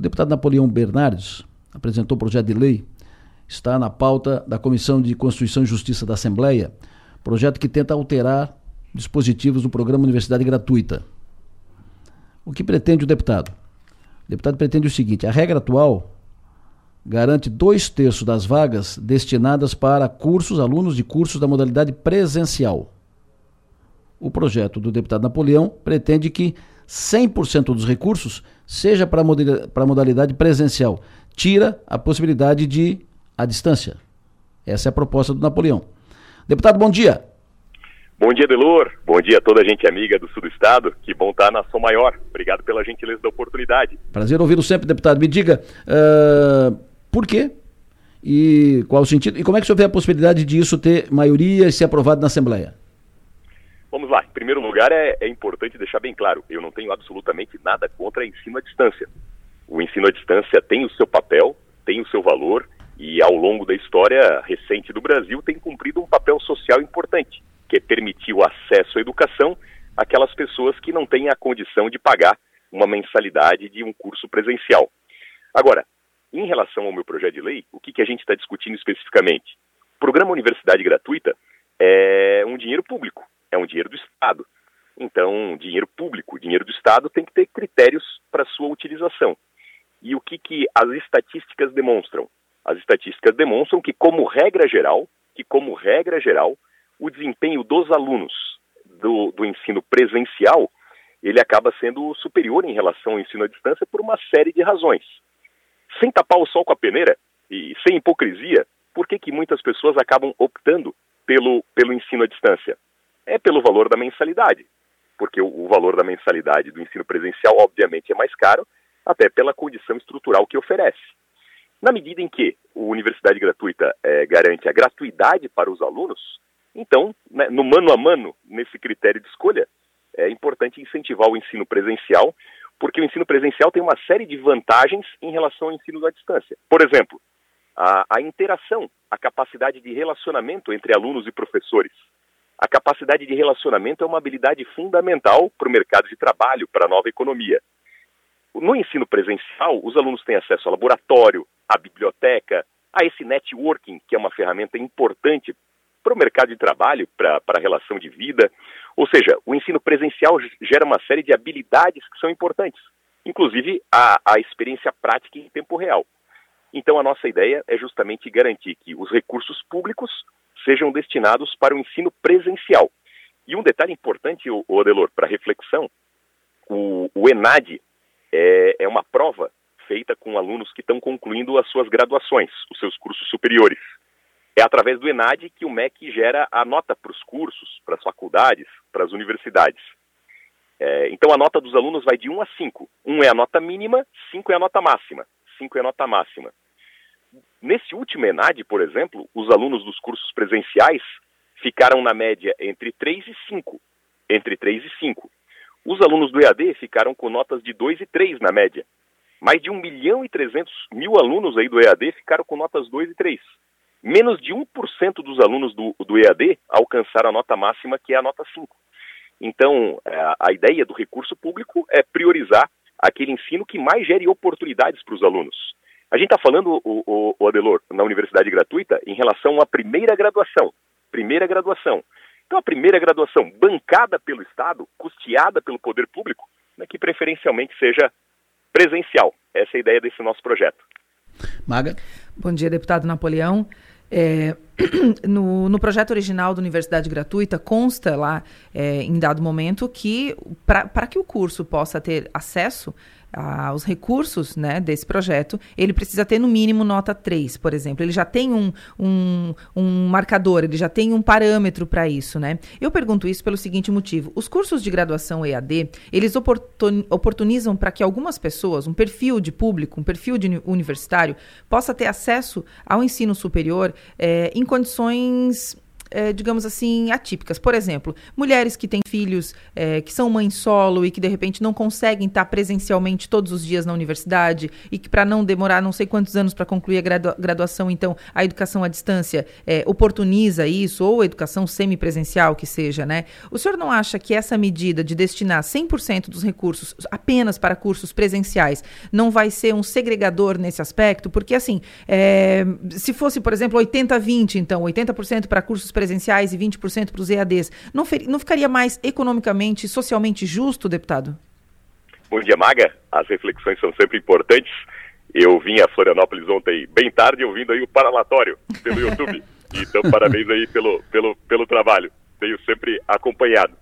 O deputado Napoleão Bernardes apresentou o projeto de lei, está na pauta da Comissão de Constituição e Justiça da Assembleia, projeto que tenta alterar dispositivos do programa Universidade Gratuita. O que pretende o deputado? O deputado pretende o seguinte: a regra atual garante dois terços das vagas destinadas para cursos, alunos de cursos da modalidade presencial. O projeto do deputado Napoleão pretende que 100% dos recursos seja para a modalidade presencial. Tira a possibilidade de a distância. Essa é a proposta do Napoleão. Deputado, bom dia. Bom dia, Delor. Bom dia a toda a gente amiga do sul do estado. Que bom estar na Som Maior. Obrigado pela gentileza da oportunidade. Prazer ouvi-lo sempre, deputado. Me diga, uh, por quê? E qual o sentido? E como é que o senhor vê a possibilidade de isso ter maioria e ser aprovado na Assembleia? Vamos lá. Em primeiro lugar, é, é importante deixar bem claro: eu não tenho absolutamente nada contra ensino à distância. O ensino à distância tem o seu papel, tem o seu valor e, ao longo da história recente do Brasil, tem cumprido um papel social importante, que é permitir o acesso à educação àquelas pessoas que não têm a condição de pagar uma mensalidade de um curso presencial. Agora, em relação ao meu projeto de lei, o que, que a gente está discutindo especificamente? O programa Universidade Gratuita é um dinheiro público é um dinheiro do Estado. Então, dinheiro público, dinheiro do Estado tem que ter critérios para sua utilização. E o que, que as estatísticas demonstram? As estatísticas demonstram que, como regra geral, que como regra geral, o desempenho dos alunos do, do ensino presencial ele acaba sendo superior em relação ao ensino à distância por uma série de razões. Sem tapar o sol com a peneira e sem hipocrisia, por que, que muitas pessoas acabam optando pelo, pelo ensino à distância? É pelo valor da mensalidade, porque o, o valor da mensalidade do ensino presencial, obviamente, é mais caro, até pela condição estrutural que oferece. Na medida em que a universidade gratuita é, garante a gratuidade para os alunos, então, né, no mano a mano, nesse critério de escolha, é importante incentivar o ensino presencial, porque o ensino presencial tem uma série de vantagens em relação ao ensino à distância. Por exemplo, a, a interação, a capacidade de relacionamento entre alunos e professores. A capacidade de relacionamento é uma habilidade fundamental para o mercado de trabalho, para a nova economia. No ensino presencial, os alunos têm acesso ao laboratório, à biblioteca, a esse networking, que é uma ferramenta importante para o mercado de trabalho, para, para a relação de vida. Ou seja, o ensino presencial gera uma série de habilidades que são importantes, inclusive a, a experiência prática em tempo real. Então, a nossa ideia é justamente garantir que os recursos públicos sejam destinados para o ensino presencial. E um detalhe importante, Odelor, para reflexão, o, o ENAD é, é uma prova feita com alunos que estão concluindo as suas graduações, os seus cursos superiores. É através do ENAD que o MEC gera a nota para os cursos, para as faculdades, para as universidades. É, então a nota dos alunos vai de 1 a 5. 1 é a nota mínima, 5 é a nota máxima. 5 é nota máxima. Nesse último ENAD, por exemplo, os alunos dos cursos presenciais ficaram na média entre 3 e 5. Entre 3 e 5. Os alunos do EAD ficaram com notas de 2 e 3 na média. Mais de 1 milhão e 300 mil alunos aí do EAD ficaram com notas 2 e 3. Menos de 1% dos alunos do, do EAD alcançaram a nota máxima, que é a nota 5. Então, a, é, a ideia do recurso público é priorizar aquele ensino que mais gere oportunidades para os alunos. A gente está falando, o, o, o, Adelor, na universidade gratuita, em relação à primeira graduação. Primeira graduação. Então, a primeira graduação bancada pelo Estado, custeada pelo poder público, né, que preferencialmente seja presencial. Essa é a ideia desse nosso projeto. Maga. Bom dia, deputado Napoleão. É, no, no, projeto original da Universidade Gratuita, consta lá, é, em dado momento, que para que o curso possa ter acesso ah, os recursos né, desse projeto, ele precisa ter no mínimo nota 3, por exemplo. Ele já tem um, um, um marcador, ele já tem um parâmetro para isso. Né? Eu pergunto isso pelo seguinte motivo: os cursos de graduação EAD, eles oportunizam para que algumas pessoas, um perfil de público, um perfil de universitário, possa ter acesso ao ensino superior é, em condições é, digamos assim, atípicas. Por exemplo, mulheres que têm filhos é, que são mães solo e que de repente não conseguem estar presencialmente todos os dias na universidade e que para não demorar não sei quantos anos para concluir a gradua graduação, então a educação à distância é, oportuniza isso, ou a educação semipresencial que seja, né? O senhor não acha que essa medida de destinar 100% dos recursos apenas para cursos presenciais não vai ser um segregador nesse aspecto? Porque, assim, se fosse, por exemplo, 80-20, então, 80% para cursos presenciais e 20% para os EADs, não, não ficaria mais economicamente e socialmente justo, deputado? Bom dia, Maga. As reflexões são sempre importantes. Eu vim a Florianópolis ontem bem tarde, ouvindo aí o Paralatório pelo YouTube. então, parabéns aí pelo, pelo, pelo trabalho. Tenho sempre acompanhado.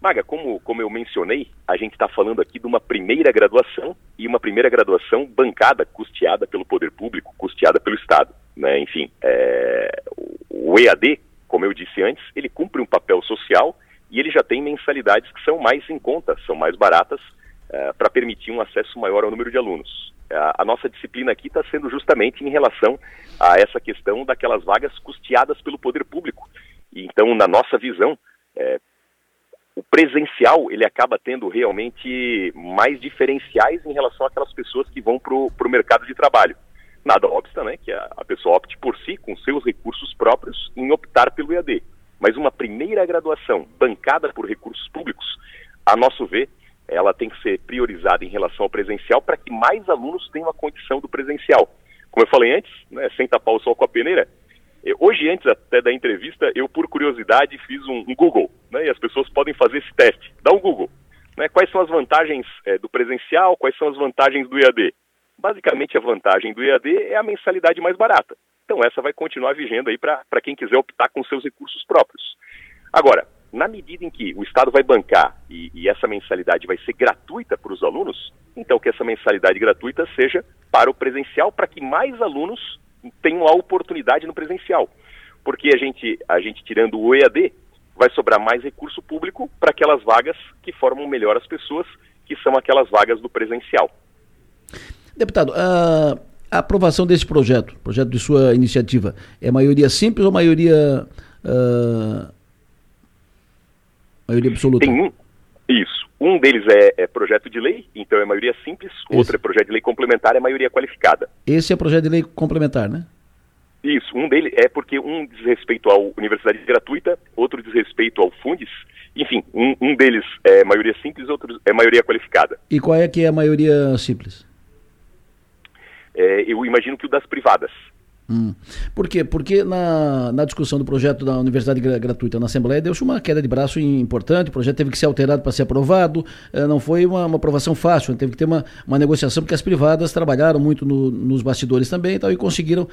Maga, como, como eu mencionei, a gente está falando aqui de uma primeira graduação e uma primeira graduação bancada, custeada pelo poder público, custeada pelo Estado. Né? Enfim, é, o EAD, como eu disse antes, ele cumpre um papel social e ele já tem mensalidades que são mais em conta, são mais baratas, é, para permitir um acesso maior ao número de alunos. A, a nossa disciplina aqui está sendo justamente em relação a essa questão daquelas vagas custeadas pelo poder público. E, então, na nossa visão, é, o presencial ele acaba tendo realmente mais diferenciais em relação àquelas pessoas que vão para o mercado de trabalho. Nada obsta, né, que a, a, pessoa opte por si, com seus recursos próprios, em optar pelo EAD. Mas uma primeira graduação bancada por recursos públicos, a nosso ver, ela tem que ser priorizada em relação ao presencial para que mais alunos tenham a condição do presencial. Como eu falei antes, né, sem tapar o sol com a peneira, Hoje, antes até da entrevista, eu, por curiosidade, fiz um, um Google, né, e as pessoas podem fazer esse teste. Dá um Google. Né, quais são as vantagens é, do presencial, quais são as vantagens do EAD? Basicamente, a vantagem do EAD é a mensalidade mais barata. Então, essa vai continuar vigendo aí para quem quiser optar com seus recursos próprios. Agora, na medida em que o Estado vai bancar e, e essa mensalidade vai ser gratuita para os alunos, então que essa mensalidade gratuita seja para o presencial, para que mais alunos tenham a oportunidade no presencial. Porque a gente, a gente tirando o EAD, vai sobrar mais recurso público para aquelas vagas que formam melhor as pessoas, que são aquelas vagas do presencial. Deputado, a, a aprovação desse projeto, projeto de sua iniciativa, é maioria simples ou maioria uh, maioria absoluta? Tem um, isso. Um deles é, é, projeto de lei, então é maioria simples, o outro é projeto de lei complementar, é maioria qualificada. Esse é projeto de lei complementar, né? Isso, um deles é porque um diz respeito à universidade gratuita, outro diz respeito ao Fundes, enfim, um, um deles é maioria simples, outro é maioria qualificada. E qual é que é a maioria simples? É, eu imagino que o das privadas. Hum. Por quê? Porque na, na discussão do projeto da Universidade Gratuita na Assembleia deu-se uma queda de braço importante, o projeto teve que ser alterado para ser aprovado, eh, não foi uma, uma, aprovação fácil, teve que ter uma, uma negociação, porque as privadas trabalharam muito no, nos bastidores também e, e conseguiram uh,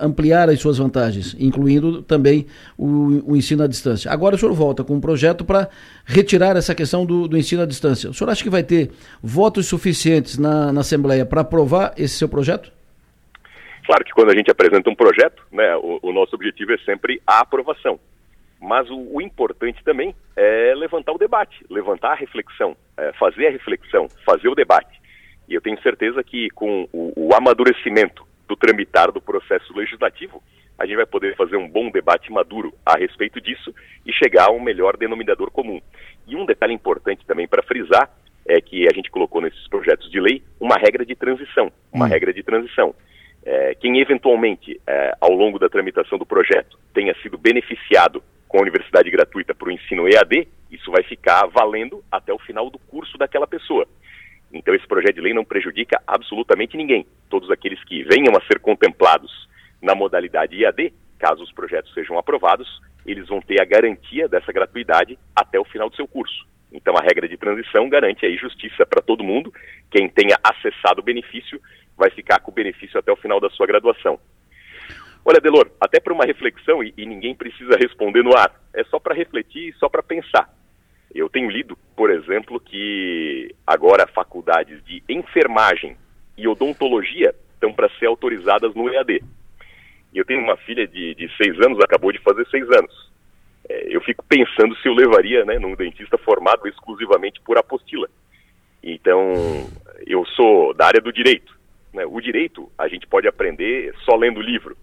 ampliar as suas vantagens, incluindo também o, o, ensino à distância. Agora o senhor volta com um projeto para retirar essa questão do, do, ensino à distância. O senhor acha que vai ter votos suficientes na, na Assembleia para aprovar esse seu projeto? Claro que quando a gente apresenta um projeto, né, o, o nosso objetivo é sempre a aprovação. Mas o, o, importante também é levantar o debate, levantar a reflexão, é fazer a reflexão, fazer o debate. E eu tenho certeza que com o, o amadurecimento do tramitar do processo legislativo, a gente vai poder fazer um bom debate maduro a respeito disso e chegar a um melhor denominador comum. E um detalhe importante também para frisar é que a gente colocou nesses projetos de lei uma regra de transição, uma hum. regra de transição é, quem eventualmente, é, ao longo da tramitação do projeto, tenha sido beneficiado com a universidade gratuita para o ensino EAD, isso vai ficar valendo até o final do curso daquela pessoa. Então, esse projeto de lei não prejudica absolutamente ninguém. Todos aqueles que venham a ser contemplados na modalidade EAD, caso os projetos sejam aprovados, eles vão ter a garantia dessa gratuidade até o final do seu curso. Então, a regra de transição garante aí justiça para todo mundo. Quem tenha acessado o benefício vai ficar com o benefício até o final da sua graduação. Olha, Delor, até para uma reflexão, e, e, ninguém precisa responder no ar, é só para refletir e só para pensar. Eu tenho lido, por exemplo, que agora faculdades de enfermagem e odontologia estão para ser autorizadas no EAD. Eu tenho uma filha de, de seis anos, acabou de fazer seis anos. É, eu fico pensando se eu levaria né, num dentista formado exclusivamente por apostila. Então, eu sou da área do direito. Né? O direito a gente pode aprender só lendo livro.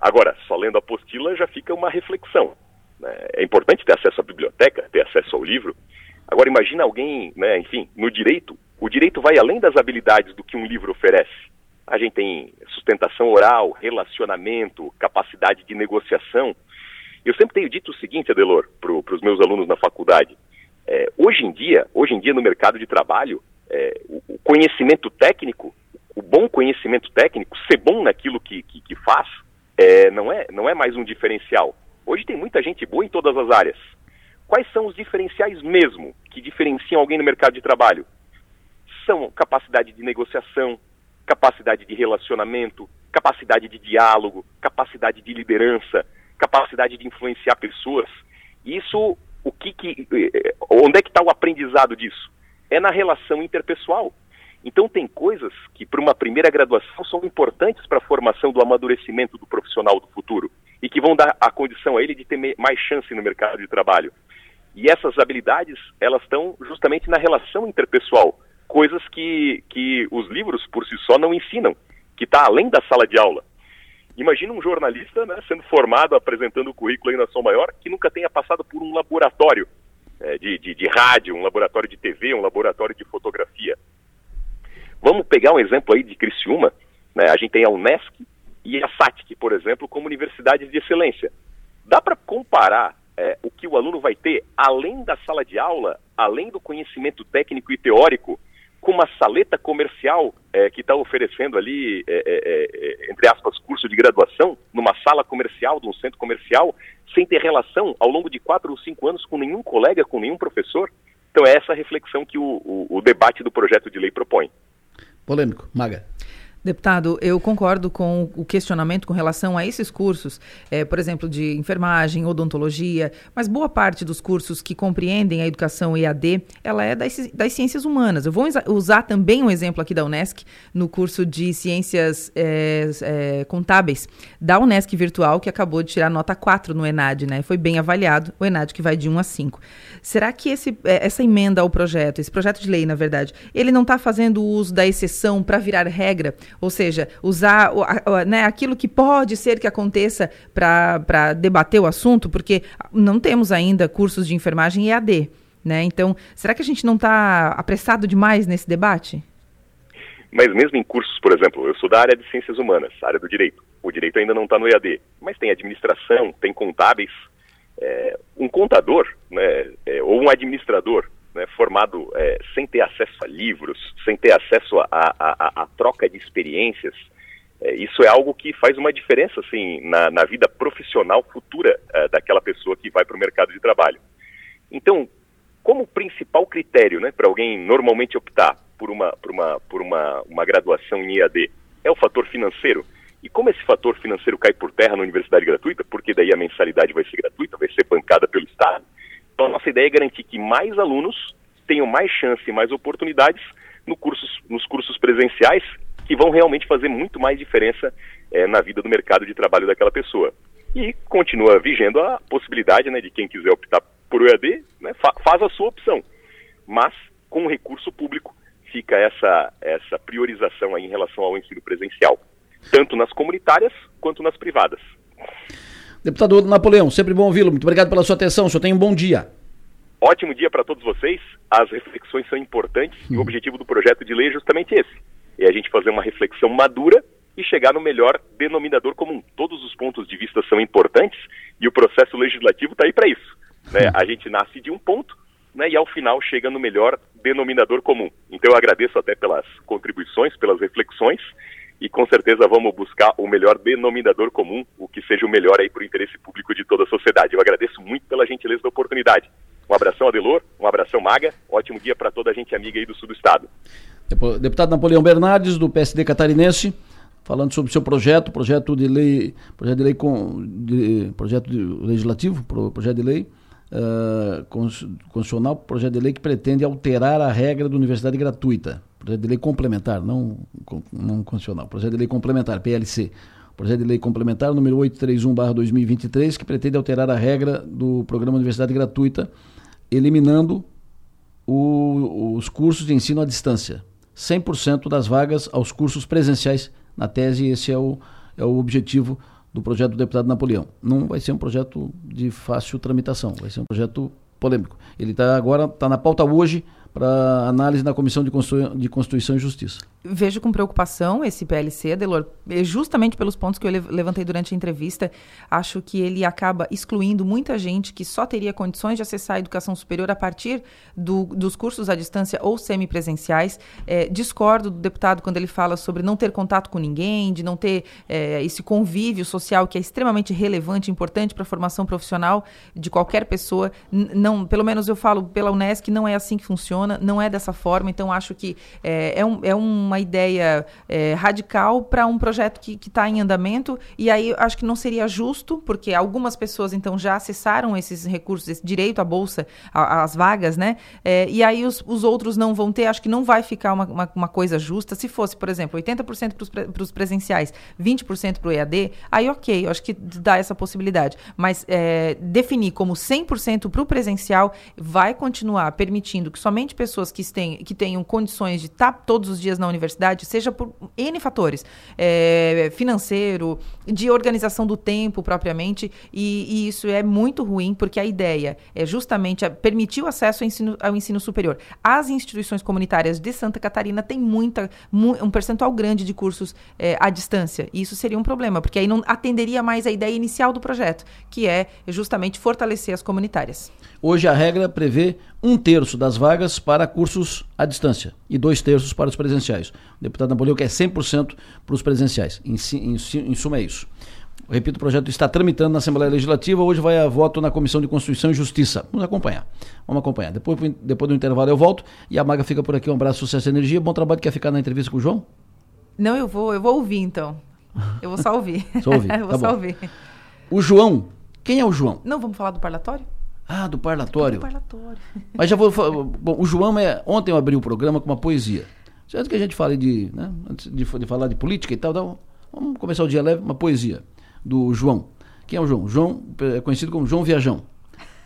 Agora, só lendo apostila já fica uma reflexão. Né? É importante ter acesso à biblioteca, ter acesso ao livro. Agora, imagina alguém, né, enfim, no direito, o direito vai além das habilidades do que um livro oferece. A gente tem sustentação oral, relacionamento, capacidade de negociação. Eu sempre tenho dito o seguinte, Adelor, para os meus alunos na faculdade. É, hoje em dia, hoje em dia no mercado de trabalho, é, o, o, conhecimento técnico, o bom conhecimento técnico, ser bom naquilo que, que, que faz, é, não, é, não é mais um diferencial. Hoje tem muita gente boa em todas as áreas. Quais são os diferenciais mesmo que diferenciam alguém no mercado de trabalho? São capacidade de negociação, capacidade de relacionamento, capacidade de diálogo, capacidade de liderança, capacidade de influenciar pessoas. Isso, o que, que eh, onde é que está o aprendizado disso? É na relação interpessoal. Então tem coisas que para uma primeira graduação são importantes para a formação do amadurecimento do profissional do futuro e que vão dar a condição a ele de ter mais chance no mercado de trabalho. E essas habilidades, elas estão justamente na relação interpessoal, coisas que, que os livros por si só não ensinam, que está além da sala de aula. Imagina um jornalista né, sendo formado, apresentando o currículo aí na Som Maior, que nunca tenha passado por um laboratório é, de, de, de rádio, um laboratório de TV, um laboratório de fotografia. Vamos pegar um exemplo aí de Criciúma, né, a gente tem a Unesc e a SATIC, por exemplo, como universidades de excelência. Dá para comparar é, o que o aluno vai ter, além da sala de aula, além do conhecimento técnico e teórico, com uma saleta comercial é, que está oferecendo ali, é, é, entre aspas, curso de graduação, numa sala comercial, de um centro comercial, sem ter relação ao longo de quatro ou cinco anos com nenhum colega, com nenhum professor. Então é essa reflexão que o, o, o debate do projeto de lei propõe. Polêmico. Maga. Deputado, eu concordo com o questionamento com relação a esses cursos, é, por exemplo, de enfermagem, odontologia, mas boa parte dos cursos que compreendem a educação EAD, ela é das, das ciências humanas. Eu vou usar também um exemplo aqui da Unesc, no curso de ciências é, é, contábeis da Unesc Virtual, que acabou de tirar nota 4 no ENAD, né? Foi bem avaliado, o ENAD que vai de 1 a 5. Será que esse, é, essa emenda ao projeto, esse projeto de lei, na verdade, ele não está fazendo uso da exceção para virar regra? Ou seja, usar né, aquilo que pode ser que aconteça para debater o assunto, porque não temos ainda cursos de enfermagem EAD. Né? Então, será que a gente não está apressado demais nesse debate? Mas mesmo em cursos, por exemplo, eu sou da área de ciências humanas, área do direito. O direito ainda não está no EAD, mas tem administração, tem contábeis. É, um contador, né, é, ou um administrador, né, formado é, sem ter acesso a livros, sem ter acesso à troca de experiências, é, isso é algo que faz uma diferença assim, na, na vida profissional futura é, daquela pessoa que vai para o mercado de trabalho. Então, como principal critério né, para alguém normalmente optar por, uma, por, uma, por uma, uma graduação em IAD é o fator financeiro, e como esse fator financeiro cai por terra na universidade gratuita, porque daí a mensalidade vai ser gratuita, vai ser bancada pelo Estado, então, a nossa ideia é garantir que mais alunos tenham mais chance e mais oportunidades no cursos, nos cursos presenciais, que vão realmente fazer muito mais diferença é, na vida do mercado de trabalho daquela pessoa. E continua vigendo a possibilidade né, de quem quiser optar por EAD, né, fa faz a sua opção. Mas, com o recurso público, fica essa, essa priorização aí em relação ao ensino presencial, tanto nas comunitárias quanto nas privadas. Deputado Napoleão, sempre bom ouvi-lo. Muito obrigado pela sua atenção. O senhor tem um bom dia. Ótimo dia para todos vocês. As reflexões são importantes hum. e o uhum. objetivo do projeto de lei é justamente esse: é a gente fazer uma reflexão madura e chegar no melhor denominador comum. Todos os pontos de vista são importantes e o processo legislativo está aí para isso. Né? Hum. A gente nasce de um ponto né, e ao final chega no melhor denominador comum. Então eu agradeço até pelas contribuições, pelas reflexões e com certeza vamos buscar o melhor denominador comum, o que seja o melhor aí para o interesse público de toda a sociedade. Eu agradeço muito pela gentileza da oportunidade. Um abração, Adelor, um abração, Maga, ótimo dia para toda a gente amiga aí do sul do estado. Deputado Napoleão Bernardes, do PSD catarinense, falando sobre o seu projeto, projeto de lei, projeto de lei com, de, projeto de, legislativo, projeto de lei, uh, constitucional, projeto de lei que pretende alterar a regra da universidade gratuita. Projeto de lei complementar, não, não constitucional. Projeto de lei complementar, PLC. Projeto de lei complementar número 831-2023, que pretende alterar a regra do programa Universidade Gratuita, eliminando o, os cursos de ensino à distância. 100% das vagas aos cursos presenciais. Na tese, esse é o, é o objetivo do projeto do deputado Napoleão. Não vai ser um projeto de fácil tramitação, vai ser um projeto polêmico. Ele está agora está na pauta hoje para análise na Comissão de Constituição, e Justiça. Vejo com preocupação esse PLC, Delor, justamente pelos pontos que eu levantei durante a entrevista. Acho que ele acaba excluindo muita gente que só teria condições de acessar a educação superior a partir do, dos cursos à distância ou semipresenciais. É, discordo do deputado quando ele fala sobre não ter contato com ninguém, de não ter é, esse convívio social que é extremamente relevante, importante para a formação profissional de qualquer pessoa. N não, pelo menos eu falo pela Unesc, não é assim que funciona, não é dessa forma. Então acho que é, é um, é um uma ideia é, radical para um projeto que está em andamento. E aí acho que não seria justo, porque algumas pessoas então já acessaram esses recursos, esse direito à bolsa, às vagas, né? É, e aí os, os, outros não vão ter. Acho que não vai ficar uma, uma, uma coisa justa. Se fosse, por exemplo, 80% para os presenciais, 20% para o EAD, aí ok, acho que dá essa possibilidade. Mas é, definir como 100% para o presencial vai continuar permitindo que somente pessoas que, têm, que tenham condições de estar tá todos os dias na universidade universidade, seja por N fatores, é, financeiro, de organização do tempo propriamente, e, e, isso é muito ruim, porque a ideia é justamente permitir o acesso ao ensino, ao ensino superior. As instituições comunitárias de Santa Catarina têm muita, um percentual grande de cursos é, à distância, e isso seria um problema, porque aí não atenderia mais a ideia inicial do projeto, que é justamente fortalecer as comunitárias. Hoje a regra prevê um terço das vagas para cursos à distância e dois terços para os presenciais. O deputado Napoleão quer 100% para os presenciais. Em, em, em suma, é isso. repito, o projeto está tramitando na Assembleia Legislativa. Hoje vai a voto na Comissão de Constituição e Justiça. Vamos acompanhar. Vamos acompanhar. Depois, depois do intervalo eu volto e a Maga fica por aqui. Um abraço, sucesso e energia. Bom trabalho. Quer ficar na entrevista com o João? Não, eu vou, eu vou ouvir então. Eu vou só ouvir. só ouvir. eu vou tá só bom. ouvir. O João. Quem é o João? Não, vamos falar do parlatório? Ah, do parlatório. Do parlatório. Mas já vou. Bom, o João é. Ontem eu abri o programa com uma poesia. Antes que a gente fale de. Né, antes de, de falar de política e tal, então, vamos começar o dia leve, uma poesia do João. Quem é o João? João é conhecido como João Viajão.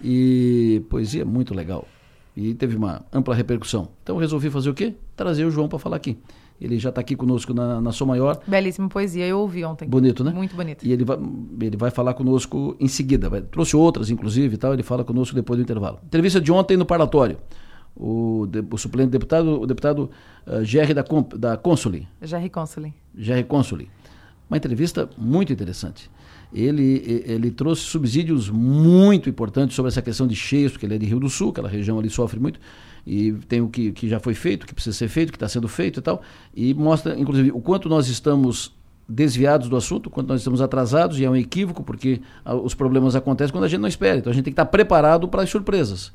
E poesia muito legal. E teve uma ampla repercussão. Então eu resolvi fazer o quê? Trazer o João para falar aqui. Ele já está aqui conosco na, na Som Maior. Belíssima poesia, eu ouvi ontem. Bonito, né? Muito bonito. E ele vai, ele vai falar conosco em seguida. Vai, trouxe outras, inclusive, e tal. Ele fala conosco depois do intervalo. Entrevista de ontem no parlatório. O, de, o suplente deputado, o deputado uh, Jerry da, da Consuli. Jerry Consuli. Jerry Consuli. Uma entrevista muito interessante. Ele, ele trouxe subsídios muito importantes sobre essa questão de cheios, porque ele é de Rio do Sul, aquela região ali sofre muito e tem o que, que já foi feito, que precisa ser feito, que está sendo feito e tal, e mostra, inclusive, o quanto nós estamos desviados do assunto, quanto nós estamos atrasados, e é um equívoco, porque os problemas acontecem quando a gente não espera, então a gente tem que estar preparado para as surpresas.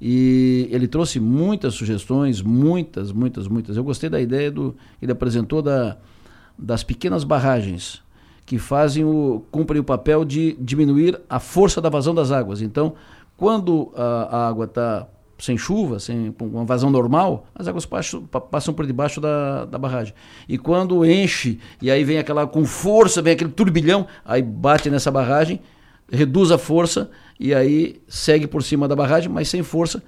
E ele trouxe muitas sugestões, muitas, muitas, muitas. Eu gostei da ideia do ele apresentou da, das pequenas barragens que fazem o cumprem o papel de diminuir a força da vazão das águas. Então, quando a, a água está sem chuva, sem uma vazão normal, as águas passam, passam por debaixo da, da barragem. E quando enche, e aí vem aquela com força, vem aquele turbilhão, aí bate nessa barragem, reduz a força e aí segue por cima da barragem, mas sem força,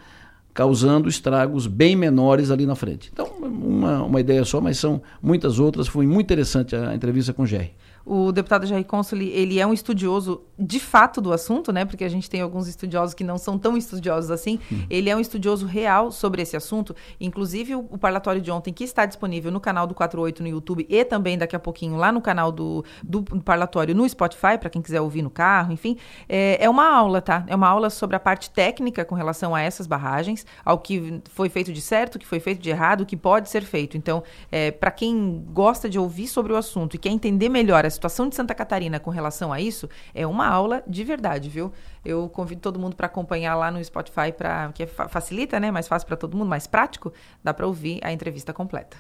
causando estragos bem menores ali na frente. Então, uma, uma ideia só, mas são muitas outras. Foi muito interessante a entrevista com o Jerry. O deputado Jair Consoli, ele é um estudioso de fato do assunto, né? Porque a gente tem alguns estudiosos que não são tão estudiosos assim. Hum. Ele é um estudioso real sobre esse assunto. Inclusive, o, o, parlatório de ontem, que está disponível no canal do 48 no YouTube e também daqui a pouquinho lá no canal do, do, parlatório no Spotify, para quem quiser ouvir no carro, enfim. É, é uma aula, tá? É uma aula sobre a parte técnica com relação a essas barragens, ao que foi feito de certo, o que foi feito de errado, o que pode ser feito. Então, é, para quem gosta de ouvir sobre o assunto e quer entender melhor a situação de Santa Catarina com relação a isso é uma aula de verdade, viu? Eu convido todo mundo para acompanhar lá no Spotify, para que facilita, né? Mais fácil para todo mundo, mais prático. Dá para ouvir a entrevista completa.